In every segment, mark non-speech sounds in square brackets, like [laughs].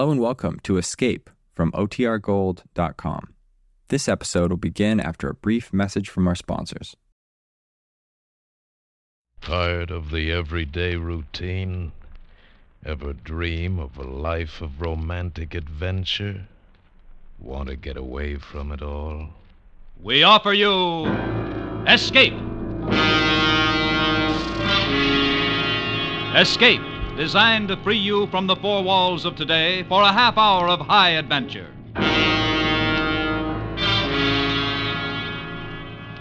Hello and welcome to Escape from OTRGold.com. This episode will begin after a brief message from our sponsors. Tired of the everyday routine? Ever dream of a life of romantic adventure? Want to get away from it all? We offer you Escape. Escape, designed to free you from the four walls of today for a half hour of high adventure.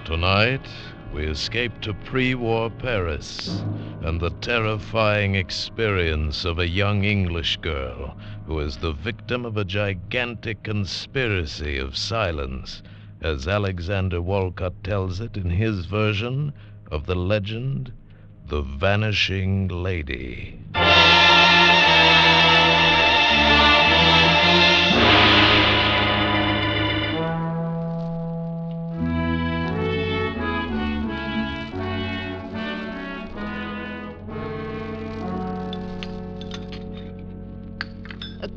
Tonight, we escape to pre war Paris and the terrifying experience of a young English girl who is the victim of a gigantic conspiracy of silence, as Alexander Woollcott tells it in his version of the legend The Vanishing Lady.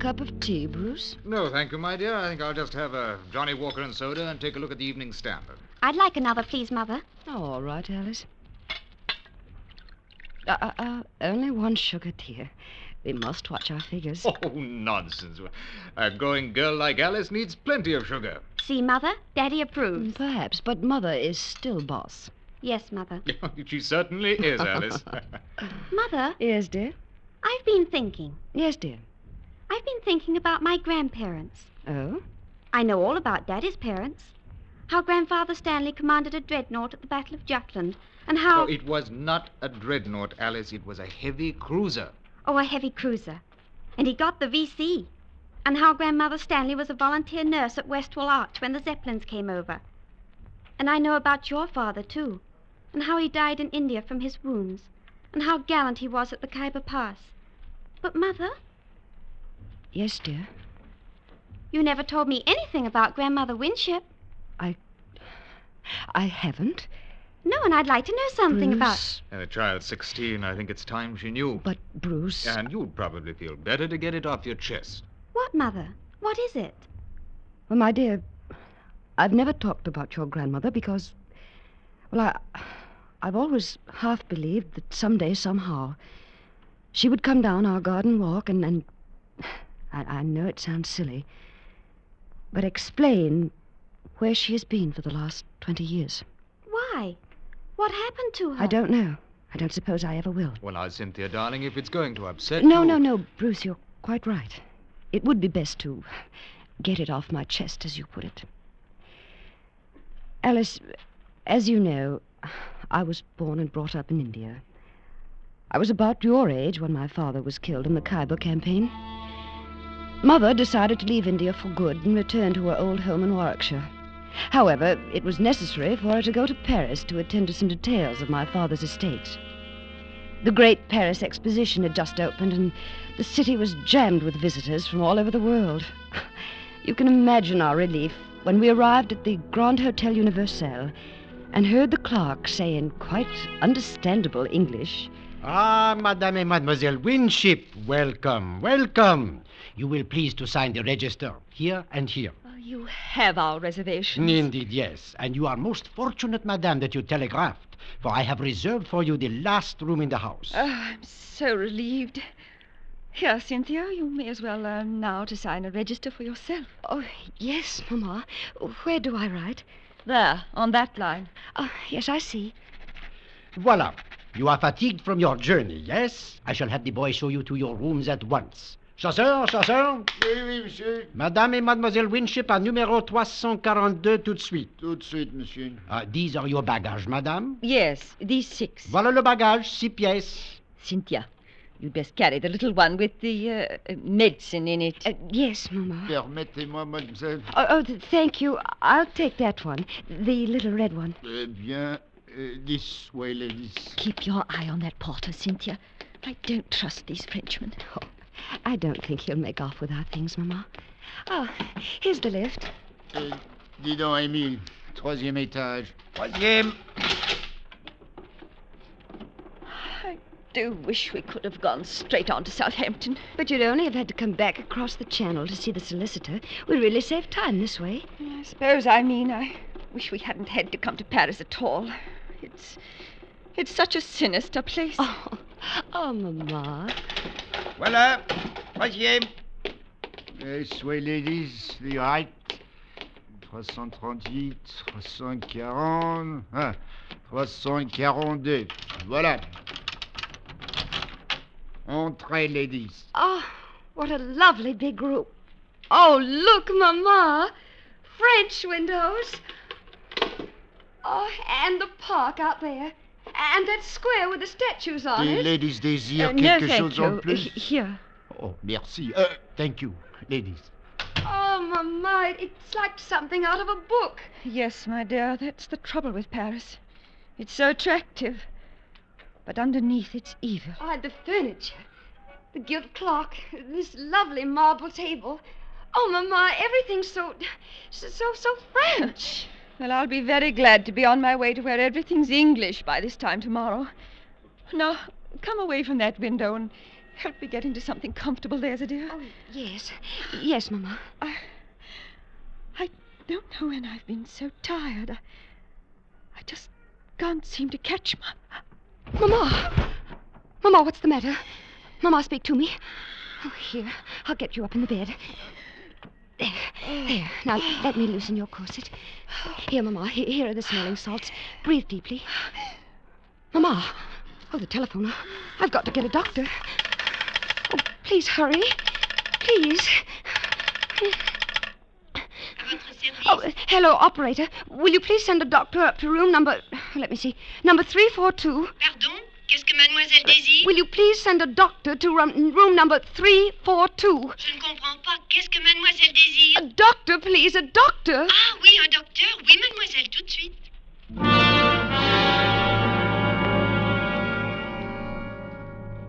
Cup of tea, Bruce? No, thank you, my dear. I think I'll just have a Johnnie Walker and soda and take a look at the Evening Standard. I'd like another, please, Mother. Oh, all right, Alice. Uh, uh, uh, only one sugar, dear. We must watch our figures. Oh, nonsense. A growing girl like Alice needs plenty of sugar. See, Mother? Daddy approves. Mm, Perhaps, but Mother is still boss. Yes, Mother. [laughs] she certainly is, Alice. [laughs] Mother, Yes, dear? I've been thinking. Yes, dear. I've been thinking about my grandparents. Oh? I know all about Daddy's parents. How Grandfather Stanley commanded a dreadnought at the Battle of Jutland, and how. Oh, it was not a dreadnought, Alice. It was a heavy cruiser. Oh, a heavy cruiser. And he got the VC. And how Grandmother Stanley was a volunteer nurse at Westwall Arch when the Zeppelins came over. And I know about your father, too. And how he died in India from his wounds. And how gallant he was at the Khyber Pass. But, Mother, Yes, dear. you never told me anything about Grandmother Winship. I I haven't. No, and I'd like to know something about. Bruce. And a child 16, I think it's time she knew. But, Bruce. And you'd probably feel better to get it off your chest. What, Mother? What is it? Well, my dear, I've never talked about your grandmother because, well, I, I've always half believed that someday, somehow, she would come down our garden walk and, and I, I know it sounds silly, but explain where she has been for the last 20 years. Why? What happened to her? I don't know. I don't suppose I ever will. Well, now, Cynthia, darling, if it's going to upset No, you... no, no, Bruce, you're quite right. It would be best to get it off my chest, as you put it. Alice, as you know, I was born and brought up in India. I was about your age when my father was killed in the Khyber campaign. Mother decided to leave India for good and return to her old home in Warwickshire. However, it was necessary for her to go to Paris to attend to some details of my father's estate. The great Paris Exposition had just opened, and the city was jammed with visitors from all over the world. [laughs] You can imagine our relief when we arrived at the Grand Hotel Universel and heard the clerk say in quite understandable English, Ah, Madame and Mademoiselle Winship, welcome, welcome. You will please to sign the register here and here. Oh, you have our reservations. Indeed, yes. And you are most fortunate, Madame, that you telegraphed, for I have reserved for you the last room in the house. Oh, I'm so relieved. Here, Cynthia, you may as well learn now to sign a register for yourself. Oh, yes, Mamma. Where do I write? There, on that line. Oh, yes, I see. Voila. You are fatigued from your journey, yes? I shall have the boy show you to your rooms at once. Chasseur, chasseur. Oui, oui, monsieur. Madame et Mademoiselle Winship à numéro 342 tout de suite. Tout de suite, monsieur. Ah, these are your bagages, madame. Yes, these six. Voilà le bagage, six pièces. Cynthia, you'd best carry the little one with the uh, uh, medicine in it. Uh, yes, Mamma. Permettez-moi, mademoiselle. Oh, oh, th- thank you. I'll take that one, the little red one. Eh bien, uh, this way, ladies. Keep your eye on that porter, Cynthia. I don't trust these Frenchmen. Oh, [laughs] I don't think he'll make off with our things, Mamma. Oh, here's the lift. Eh, dis donc, Émile. Troisième étage. Troisième. I do wish we could have gone straight on to Southampton. But you'd only have had to come back across the channel to see the solicitor. We really saved time this way. I suppose I mean I wish we hadn't had to come to Paris at all. It's it's such a sinister place. Oh, oh, Mamma. Voilà. Troisième. This way, ladies. The right. 338, 340, ah, 342. Voilà. Entrez, ladies. Oh, what a lovely big room. Oh, look, Mamma. French windows. Oh, and the park out there. And that square with the statues on The it. ladies désirent Uh, no, quelque thank chose you. en plus. H- Here. Oh, merci. Uh, thank you, ladies. Oh, Mamma, it's like something out of a book. Yes, my dear, that's the trouble with Paris. It's so attractive. But underneath it's evil. Oh, the furniture. The gilt clock. This lovely marble table. Oh, Mamma, everything's so, so, so, so French. [laughs] Well, I'll be very glad to be on my way to where everything's English by this time tomorrow. Now, come away from that window and help me get into something comfortable, there's a dear. Oh, yes. Yes, Mamma. I, I don't know when I've been so tired. I, I just can't seem to catch my. Mamma! Mamma, what's the matter? Mamma, speak to me. Oh, here. I'll get you up in the bed. There. There. Now, let me loosen your corset. Here, Mamma. Here, are the smelling salts. Breathe deeply. Mamma. Oh, the telephone. I've got to get a doctor. Oh, please hurry. Please. Oh, hello, operator. Will you please send a doctor up to room number. Let me see. Number 342. Pardon que mademoiselle désire Will you please send a doctor to room, room number 342? Je ne comprends pas. Qu'est-ce que mademoiselle désire A doctor, please, a doctor. Ah oui, un docteur. Oui, mademoiselle, tout de suite.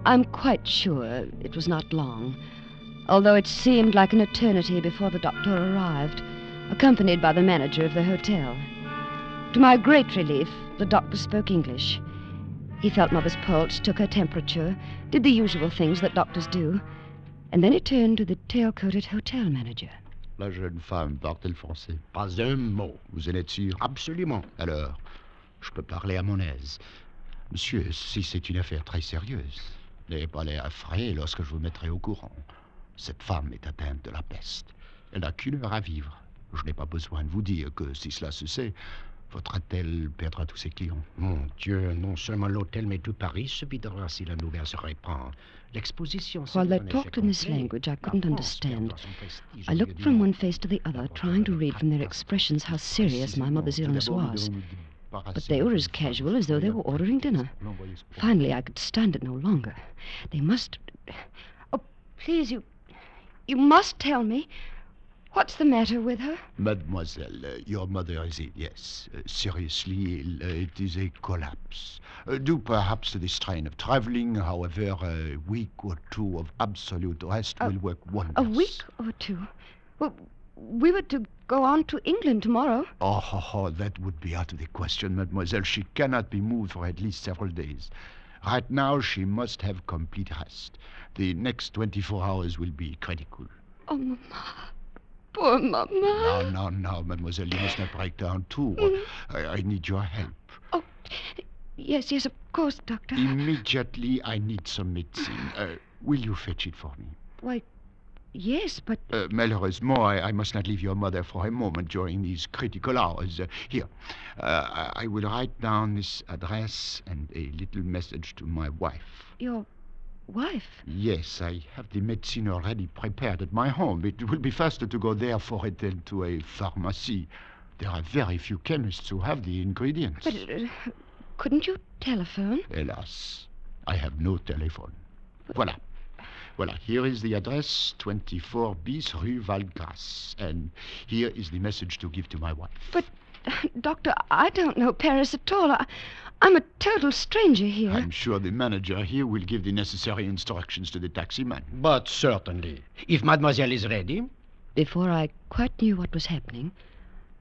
I'm quite sure it was not long, although it seemed like an eternity before the doctor arrived, accompanied by the manager of the hotel. To my great relief, the doctor spoke English. He felt Mother's pulse, took her temperature, did the usual things that doctors do, and then he turned to the tail-coated hotel manager. La jeune femme parle-t-elle français? Pas un mot. Vous en êtes sûr? Absolument. Alors, je peux parler à mon aise. Monsieur, si c'est une affaire très sérieuse, n'ayez pas l'air effrayé lorsque je vous mettrai au courant. Cette femme est atteinte de la peste. Elle n'a qu'une heure à vivre. Je n'ai pas besoin de vous dire que si cela se sait, votre hôtel perdra tous ses clients. Mon Dieu, non seulement l'hôtel, mais tout Paris se videra si la nouvelle se répand. L'exposition While they talked in this language I couldn't understand. perdra son prestige I looked from one face to the other, trying to read from their expressions how serious my mother's illness was. But they were as casual as though they were ordering dinner. Finally, I could stand it no longer. They must. Oh, please, you. You must tell me. What's the matter with her? Mademoiselle, uh, your mother is ill, yes. Uh, seriously ill. Uh, it is a collapse. Uh, due perhaps to the strain of traveling, however, a week or two of absolute rest will work wonders. A week or two. Well, we were to go on to England tomorrow. Oh, oh, oh, that would be out of the question, mademoiselle. She cannot be moved for at least several days. Right now, she must have complete rest. The next 24 hours will be critical. Oh, Mamma. Poor Mamma. No, no, no, mademoiselle, you must not break down too. I, I need your help. Oh, yes, yes, of course, Doctor. Immediately, I need some medicine. Uh, will you fetch it for me? Why, yes, but Uh, malheureusement, I, I must not leave your mother for a moment during these critical hours. Uh, here, uh, I I will write down this address and a little message to my wife. your wife. Yes, I have the medicine already prepared at my home. It will be faster to go there for it than to a pharmacy. There are very few chemists who have the ingredients. But uh, couldn't you telephone? Alas, I have no telephone. Voilà. Voilà, here is the address, 24 bis Rue Valgrace. And here is the message to give to my wife. But, [laughs] Doctor, I don't know Paris at all. I, I'm a total stranger here. I'm sure the manager here will give the necessary instructions to the taxi-man. But certainly. If mademoiselle is ready. Before I quite knew what was happening,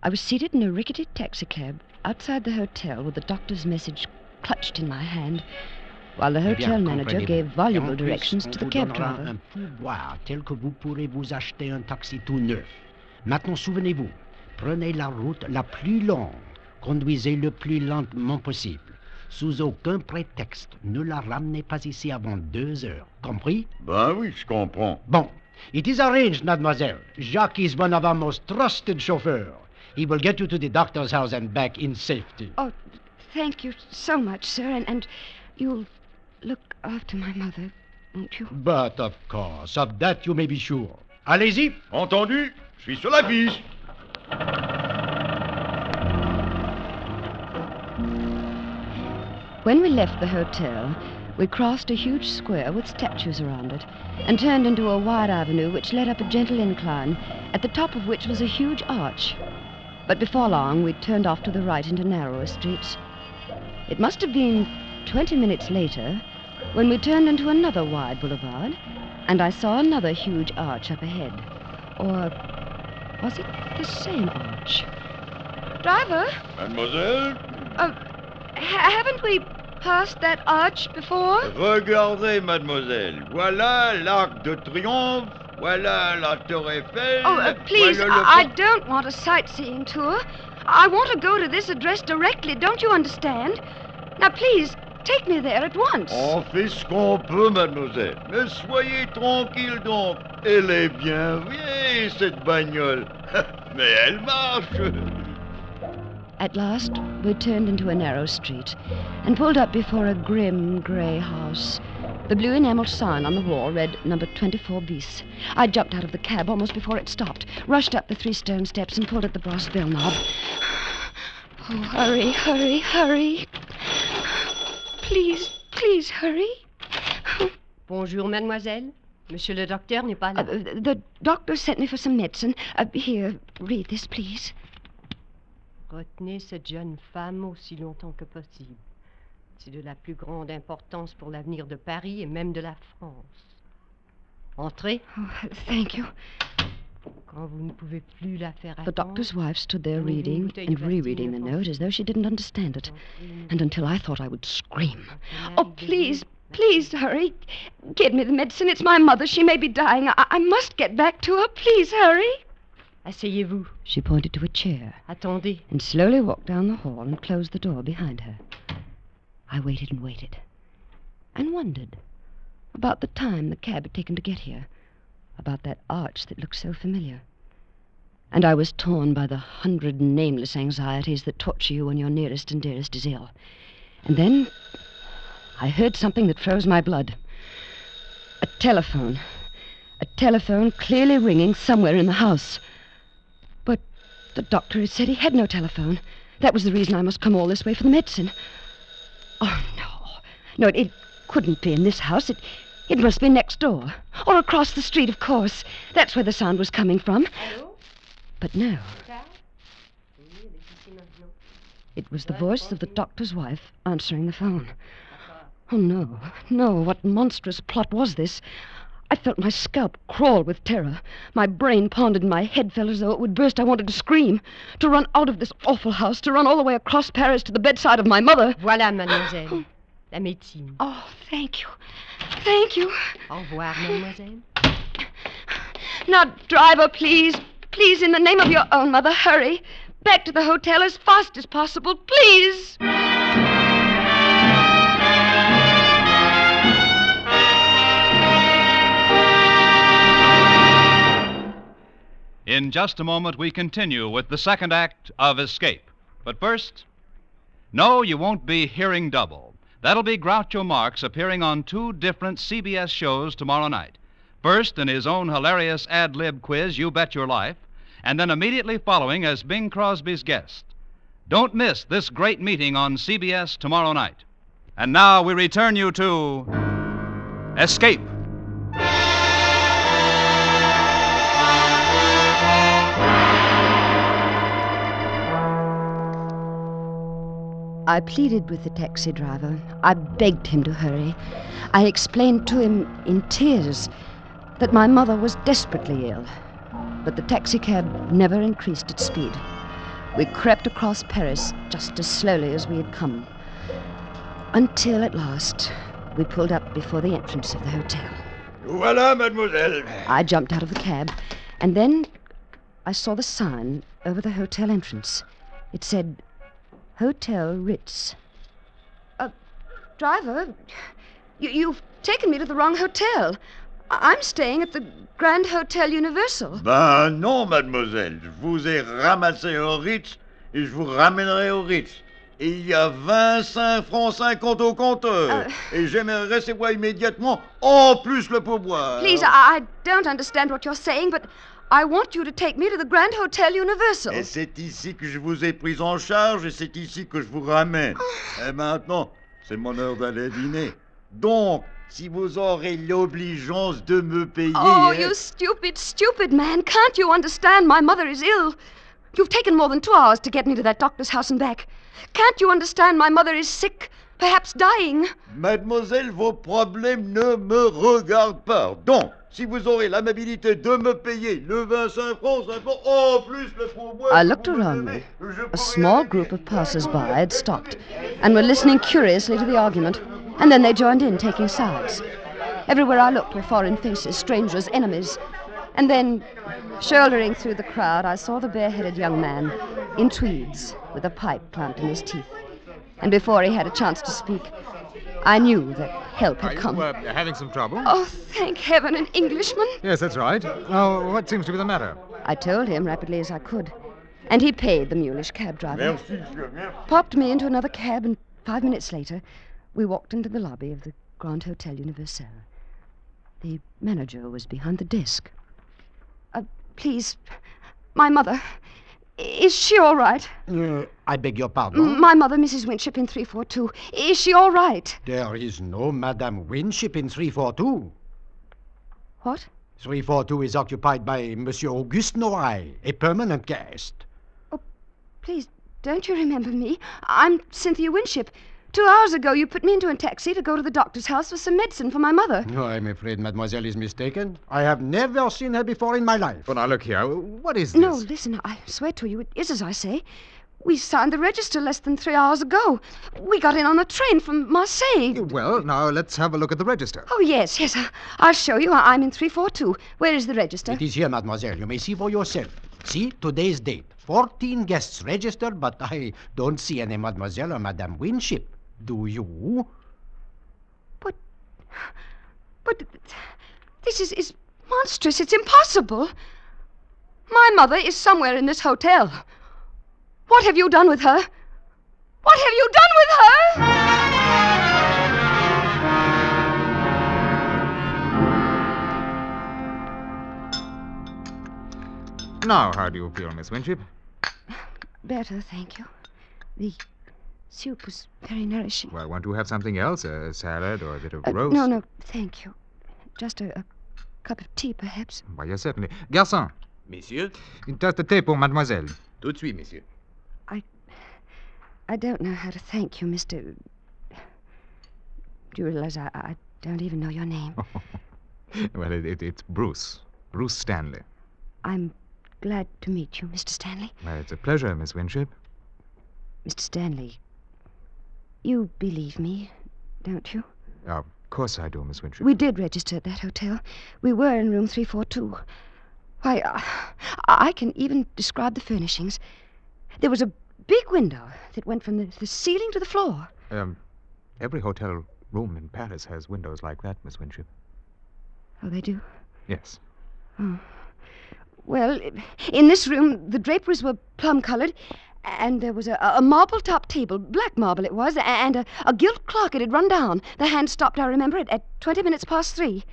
I was seated in a rickety taxicab outside the hotel with the doctor's message clutched in my hand, while the Eh bien, hotel manager gave Et en valuable directions to the vous cab donnera driver. un pourboire tel que vous pourrez vous acheter un taxi tout neuf. Maintenant, souvenez-vous, prenez la route la plus longue, conduisez le plus lentement possible. Sous aucun prétexte, ne la ramenez pas ici avant deux heures. Compris? Ben oui, je comprends. Bon, it is arranged, mademoiselle. Jacques is one of our most trusted chauffeurs. He will get you to the doctor's house and back in safety. Oh, thank you so much, sir, and, and you'll look after my mother, won't you? But of course, of that you may be sure. Allez-y. Entendu Je suis sur la fiche. When we left the hotel, we crossed a huge square with statues around it and turned into a wide avenue which led up a gentle incline, at the top of which was a huge arch. But before long, we turned off to the right into narrower streets. It must have been 20 minutes later when we turned into another wide boulevard, and I saw another huge arch up ahead. Or was it the same arch? Driver, Mademoiselle uh, ha- haven't we passed that arch before? Regardez, mademoiselle. Voilà l'Arc de Triomphe. Voilà la Tour Eiffel. Oh, uh, please, voilà I, I don't want a sightseeing tour. I want to go to this address directly, don't you understand? Now, please, take me there at once. On fait ce qu'on peut, mademoiselle. Mais soyez tranquille donc. Elle est bien vieille, cette bagnole. [laughs] Mais elle marche. At last, we turned into a narrow street and pulled up before a grim grey house. The blue enamel sign on the wall read number 24 bis. I jumped out of the cab almost before it stopped, rushed up the three stone steps, and pulled at the brass bell knob. [sighs] Oh, hurry, hurry, hurry. Please, please hurry. Bonjour, mademoiselle. Monsieur le docteur n'est pas là. Uh, the doctor sent me for some medicine. Uh, here, read this, please. Retenez cette jeune femme aussi longtemps que possible. C'est de la plus grande importance pour l'avenir de Paris et même de la France. Entrez. Oh, thank you. Quand vous ne pouvez plus la faire The doctor's wife stood there reading and rereading the note as though she didn't understand it. And until I thought I would scream. Oh, please, please hurry. Get me the medicine. It's my mother. She may be dying. I, I must get back to her. Please hurry. Asseyez-vous. She pointed to a chair Attendez. and slowly walked down the hall and closed the door behind her. I waited and waited and wondered about the time the cab had taken to get here, about that arch that looked so familiar. And I was torn by the hundred nameless anxieties that torture you when your nearest and dearest is ill. And then I heard something that froze my blood. A telephone. A telephone clearly ringing somewhere in the house. The doctor had said he had no telephone. That was the reason I must come all this way for the medicine. Oh, no. No, it, it couldn't be in this house. It, it must be next door. Or across the street, of course. That's where the sound was coming from. But no. It was the voice of the doctor's wife answering the phone. Oh, no. No, what monstrous plot was this? I felt my scalp crawl with terror. My brain pounded and my head felt as though it would burst. I wanted to scream, to run out of this awful house, to run all the way across Paris to the bedside of my mother. Voilà, mademoiselle. La médecine. Oh, thank you. Thank you. Au revoir, mademoiselle. Now, driver, please. Please, in the name of your own mother, hurry. Back to the hotel as fast as possible, please. In just a moment, we continue with the second act of Escape. But first, no, you won't be hearing double. That'll be Groucho Marx appearing on two different CBS shows tomorrow night. First, in his own hilarious ad lib quiz, You Bet Your Life, and then immediately following as Bing Crosby's guest. Don't miss this great meeting on CBS tomorrow night. And now we return you to Escape. I pleaded with the taxi driver. I begged him to hurry. I explained to him in tears that my mother was desperately ill. But the taxicab never increased its speed. We crept across Paris just as slowly as we had come. Until at last We pulled up before the entrance of the hotel. Voilà, mademoiselle. I jumped out of the cab, and then I saw the sign over the hotel entrance. It said, Hotel Ritz. Uh, driver, you, you've taken me to the wrong hotel. I'm staying at the Grand Hotel Universal. Ben non, mademoiselle. Je vous ai ramassé au Ritz et je vous ramènerai au Ritz. Et il y a 25 francs 50 au compteur. Et j'aimerais recevoir immédiatement en plus le pourboire. Please, I, I don't understand what you're saying, but I want you to take me to the Grand Hotel Universal. Et c'est ici que je vous ai pris en charge et c'est ici que je vous ramène. et maintenant, c'est mon heure d'aller dîner. Donc, si vous aurez l'obligeance de me payer... Oh, hein, you stupid, stupid man. Can't you understand my mother is ill? You've taken more than two hours to get me to that doctor's house and back. Can't you understand my mother is sick, perhaps dying? Mademoiselle, vos problèmes ne me regardent pas. Donc, si vous aurez l'amabilité de me payer le 25 francs en plus le pourboire... I looked around me. A small group of passers-by had stopped and were listening curiously to the argument, and then they joined in, taking sides. Everywhere I looked were foreign faces, strangers, enemies. And then, shouldering through the crowd, I saw the bareheaded young man in tweeds with a pipe clamped in his teeth. And before he had a chance to speak, I knew that help had come. You, uh, having some trouble? Oh, thank heaven, an Englishman! Yes, that's right. Now, what seems to be the matter? I told him rapidly as I could. And he paid the mulish cab driver. Merci. Popped me into another cab, and five minutes later, we walked into the lobby of the Grand Hotel Universel. The manager was behind the desk. Uh, please, my mother. Is she all right? Uh, I beg your pardon. My mother, Mrs. Winship, in 342. Is she all right? There is no Madame Winship in 342. What? 342 is occupied by Monsieur Auguste Noailles, a permanent guest. Oh, Please, don't you remember me? I'm Cynthia Winship. Two hours ago, you put me into a taxi to go to the doctor's house for some medicine for my mother. No, I'm afraid mademoiselle is mistaken. I have never seen her before in my life. Well, now, look here. What is this? No, listen, I swear to you, it is as I say. We signed the register less than three hours ago. We got in on a train from Marseille. Well, now, let's have a look at the register. Oh, yes, yes. I- I'll show you. I- I'm in 342. Where is the register? It is here, mademoiselle. You may see for yourself. See, today's date. 14 guests registered, but I don't see any mademoiselle or Madame Winship. Do you? But But. this is, is monstrous. It's impossible. My mother is somewhere in this hotel. What have you done with her? What have you done with her? Now, how do you feel, Miss Winship? Better, thank you. The soup was very nourishing. Well, want to have something else? A salad or a bit of Uh, roast? no, no, thank you. Just a, a cup of tea, perhaps. Why, yes, certainly. Garçon. Messieurs Just the thé pour mademoiselle. Tout de suite, monsieur. I I don't know how to thank you, Mr. Do you realize I, I don't even know your name? [laughs] well, it, it, it's Bruce. Bruce Stanley. I'm glad to meet you, Mr. Stanley. Well, it's a pleasure, Miss Winship. Mr. Stanley, you believe me, don't you? Of course I do, Miss Winthrop. We did register at that hotel. We were in room 342. Why, uh, I can even describe the furnishings. There was a big window that went from the, the ceiling to the floor. Um, every hotel room in Paris has windows like that, Miss Winship. Oh, they do? Yes. Oh. Well, in this room, the draperies were plum colored, and there was a, a marble top table, black marble it was, and a, a gilt clock. It had run down. The hand stopped, I remember it, at 20 minutes past three.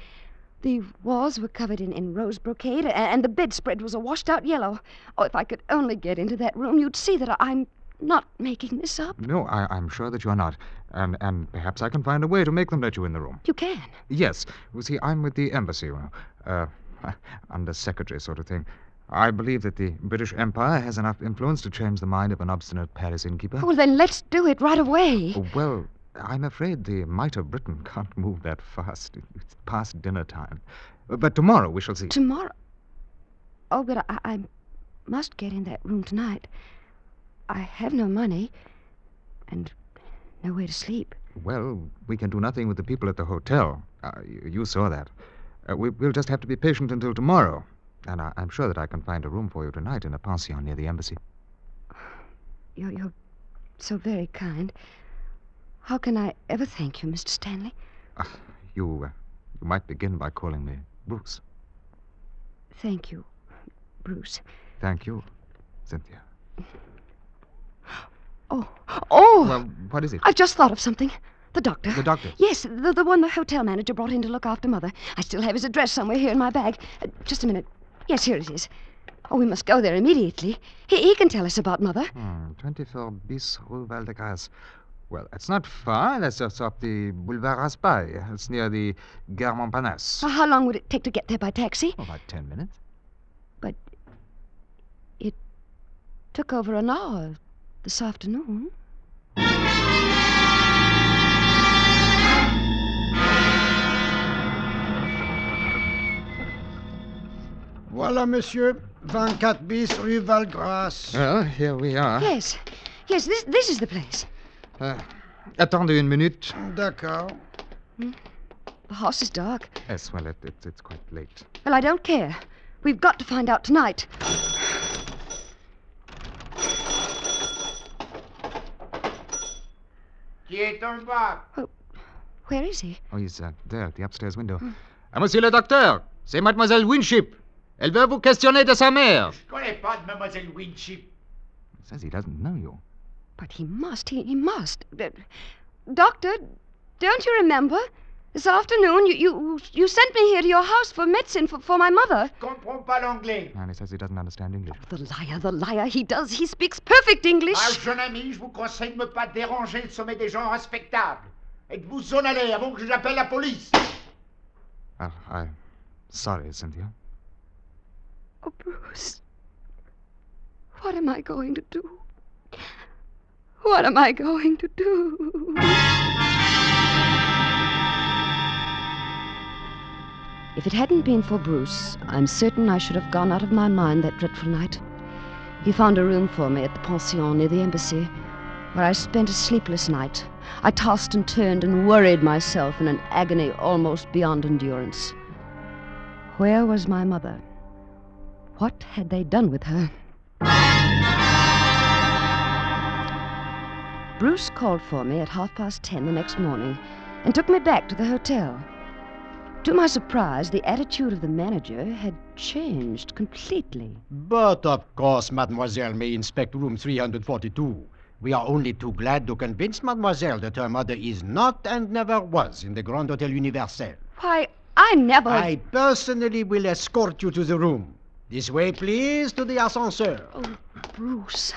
The walls were covered in, in rose brocade, and the bedspread was a washed out yellow. Oh, if I could only get into that room, you'd see that I'm not making this up. No, I, I'm sure that you're not. And, and perhaps I can find a way to make them let you in the room. You can. Yes. You see, I'm with the embassy, you know. Uh, [laughs] under secretary sort of thing. I believe that the British Empire has enough influence to change the mind of an obstinate Paris innkeeper. Well, then let's do it right away. Well, I'm afraid the might of Britain [laughs] can't move that fast. It's past dinner time. But tomorrow we shall see. Tomorrow. Oh, but I, I must get in that room tonight. I have no money and nowhere to sleep. Well, we can do nothing with the people at the hotel. Uh, you, you saw that. Uh, we, we'll just have to be patient until tomorrow. And I, I'm sure that I can find a room for you tonight in a pension near the embassy. You're, you're so very kind. How can I ever thank you, Mr. Stanley? You, uh, you might begin by calling me Bruce. Thank you, Bruce. Thank you, Cynthia. [gasps] Oh, oh! Well, what is it? I've just thought of something. The doctor. The doctor? Yes, the, the one the hotel manager brought in to look after Mother. I still have his address somewhere here in my bag. Uh, just a minute. Yes, here it is. Oh, we must go there immediately. He, he can tell us about Mother. Hmm, 24 bis Rue Val de Grace. Well, it's not far. That's just up the Boulevard Raspail. It's near the Gare Montparnasse. How long would it take to get there by taxi? Oh, about ten minutes. But it took over an hour this afternoon. Voilà, monsieur. 24 bis rue Valgrace. Well, here we are. Yes, yes, this, this is the place. Uh, attendez une minute. D'accord. The house is dark. Yes, well, it, it, it's quite late. Well, I don't care. We've got to find out tonight. Qui est en bas? Where is he? Oh, he's uh, there at the upstairs window. Uh, monsieur le docteur, c'est Mademoiselle Winship. Elle veut vous questionner de sa mère. Je connais pas de Mademoiselle Winship. He says he doesn't know you. But he must. He, he must. Uh, Doctor, don't you remember? This afternoon, you, you, you sent me here to your house for medicine for, for my mother. Comprends pas l'anglais. And he says he doesn't understand English. The liar, the liar. He does. He speaks perfect English. Ma jeune ami, je vous conseille de ne pas déranger le sommet des gens respectables. Et de vous en aller avant que j'appelle la police. Uh, I'm sorry, Cynthia. Oh, Bruce. What am I going to do? What am I going to do? If it hadn't been for Bruce, I'm certain I should have gone out of my mind that dreadful night. He found a room for me at the pension near the embassy, where I spent a sleepless night. I tossed and turned and worried myself in an agony almost beyond endurance. Where was my mother? What had they done with her? Bruce called for me at half past ten the next morning and took me back to the hotel. To my surprise, the attitude of the manager had changed completely. But of course, mademoiselle may inspect room 342. We are only too glad to convince mademoiselle that her mother is not and never was in the Grand Hotel Universel. Why, I never. I personally will escort you to the room. This way, please, to the ascenseur. Oh, Bruce.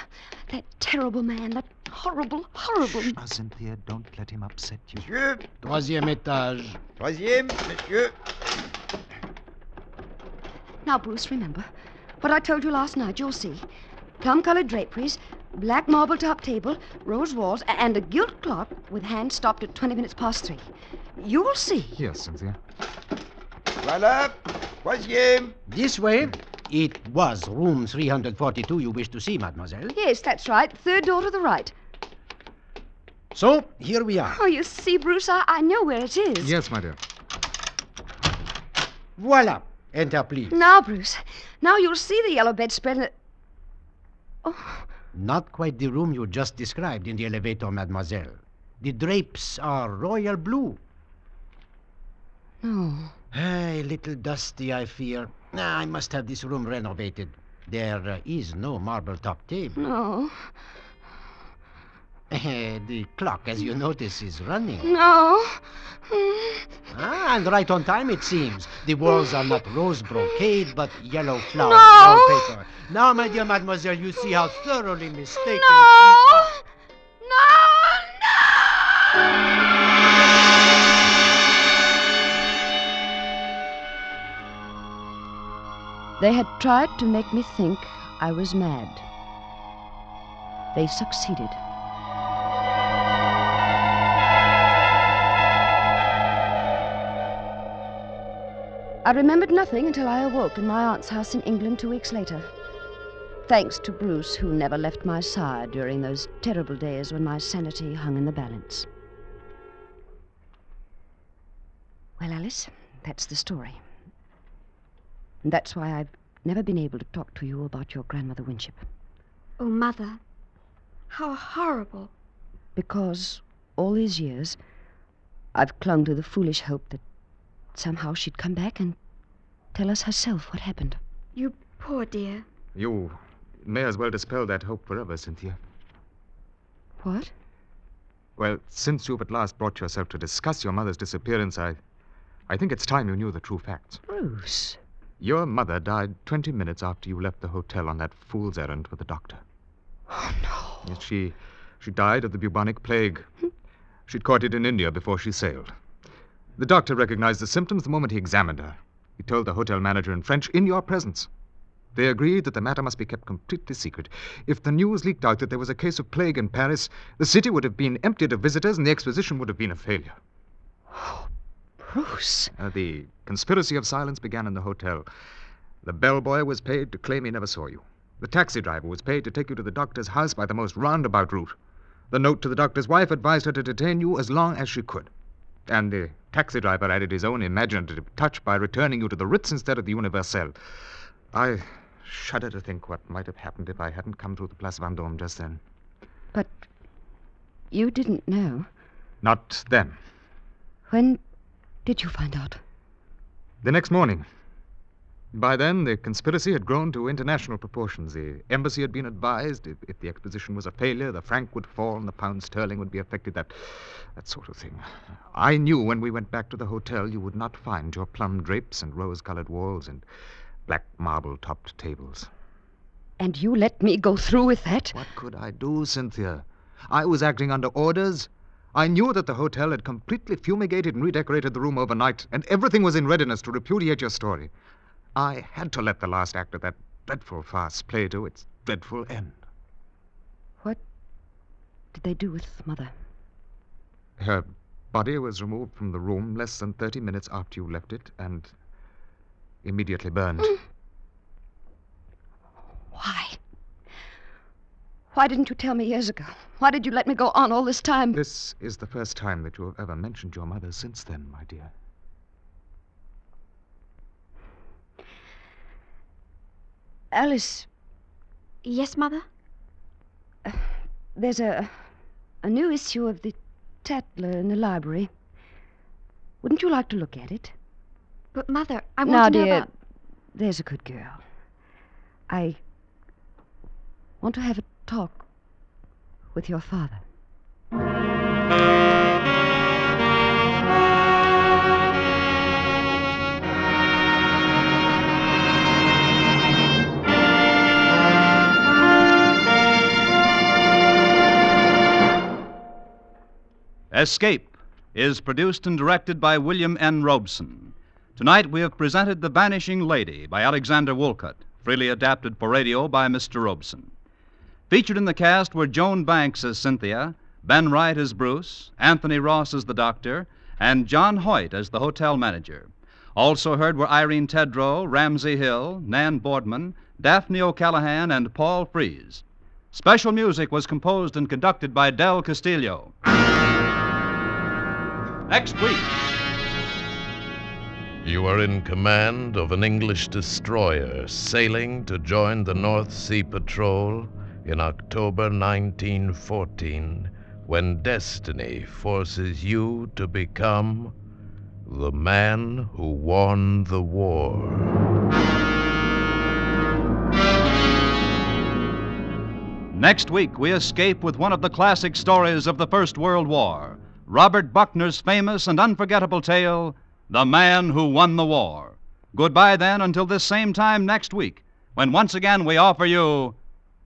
That terrible man. That horrible, horrible. Now, Cynthia, don't let him upset you. Monsieur, Troisième étage. troisième, monsieur. Now, Bruce, remember what I told you last night. You'll see. Plum colored draperies, black marble top table, rose walls, and a gilt clock with hand stopped at 20 minutes past three. You'll see. Yes, Cynthia. Voilà, troisième. This way. It was room 342 you wish to see, mademoiselle. Yes, that's right. Third door to the right. So, here we are. Oh, you see, Bruce, I, I know where it is. Yes, my dear. Voila. Enter, please. Now, Bruce, now you'll see the yellow bedspread and. Oh, Not quite the room you just described in the elevator, mademoiselle. The drapes are royal blue. no. A little dusty, I fear. Ah, I must have this room renovated. There uh, is no marble top table. No. the clock, as you notice, is running. No. Ah, and right on time, it seems. The walls are not rose brocade, but yellow flower No. wallpaper. Now, my dear mademoiselle, you see how thoroughly mistaken No. you are. No, They had tried to make me think I was mad. They succeeded. I remembered nothing until I awoke in my aunt's house in England two weeks later. Thanks to Bruce, who never left my side during those terrible days when my sanity hung in the balance. Well, Alice, that's the story. And that's why I've never been able to talk to you about your grandmother Winship. Oh, Mother. How horrible. Because all these years, I've clung to the foolish hope that somehow she'd come back and tell us herself what happened. You poor dear. You may as well dispel that hope forever, Cynthia. What? Well, since you've at last brought yourself to discuss your mother's disappearance, I. I think it's time you knew the true facts. Bruce. Your mother died 20 minutes after you left the hotel on that fool's errand with the doctor. Oh, no. Yes, she. she died of the bubonic plague. [laughs] She'd caught it in India before she sailed. The doctor recognized the symptoms the moment he examined her. He told the hotel manager in French in your presence. They agreed that the matter must be kept completely secret. If the news leaked out that there was a case of plague in Paris, the city would have been emptied of visitors and the exposition would have been a failure. Oh, Bruce. Uh, the conspiracy of silence began in the hotel. The bellboy was paid to claim he never saw you. The taxi driver was paid to take you to the doctor's house by the most roundabout route. The note to the doctor's wife advised her to detain you as long as she could. And the taxi driver added his own imaginative touch by returning you to the Ritz instead of the Universelle. I shudder to think what might have happened if I hadn't come through the Place Vendôme just then. But you didn't know. Not then. When did you find out? The next morning. By then, the conspiracy had grown to international proportions. The embassy had been advised if, if the exposition was a failure, the franc would fall and the pound sterling would be affected. That, that sort of thing. I knew when we went back to the hotel you would not find your plum drapes and rose-colored walls and black marble-topped tables. And you let me go through with that? What could I do, Cynthia? I was acting under orders. I knew that the hotel had completely fumigated and redecorated the room overnight, and everything was in readiness to repudiate your story. I had to let the last act of that dreadful farce play to its dreadful end. What did they do with Mother? Her body was removed from the room less than 30 minutes after you left it and immediately burned. Why? Why didn't you tell me years ago? Why did you let me go on all this time? This is the first time that you have ever mentioned your mother since then, my dear. Alice. Yes, Mother? Uh, there's a, a new issue of the Tatler in the library. Wouldn't you like to look at it? But, Mother, I want now, to know dear, about... there's a good girl. I want to have a talk with your father. Escape is produced and directed by William N. Robson. Tonight we have presented The Vanishing Lady by Alexander Woollcott, freely adapted for radio by Mr. Robson. Featured in the cast were Joan Banks as Cynthia, Ben Wright as Bruce, Anthony Ross as the doctor, and John Hoyt as the hotel manager. Also heard were Irene Tedrow, Ramsey Hill, Nan Boardman, Daphne O'Callahan, and Paul Frees. Special music was composed and conducted by Del Castillo. Next week. You are in command of an English destroyer sailing to join the North Sea Patrol in October 1914 when destiny forces you to become the man who won the war. Next week, we escape with one of the classic stories of the First World War Robert Buckner's famous and unforgettable tale, The Man Who Won the War. Goodbye, then, until this same time next week, when once again we offer you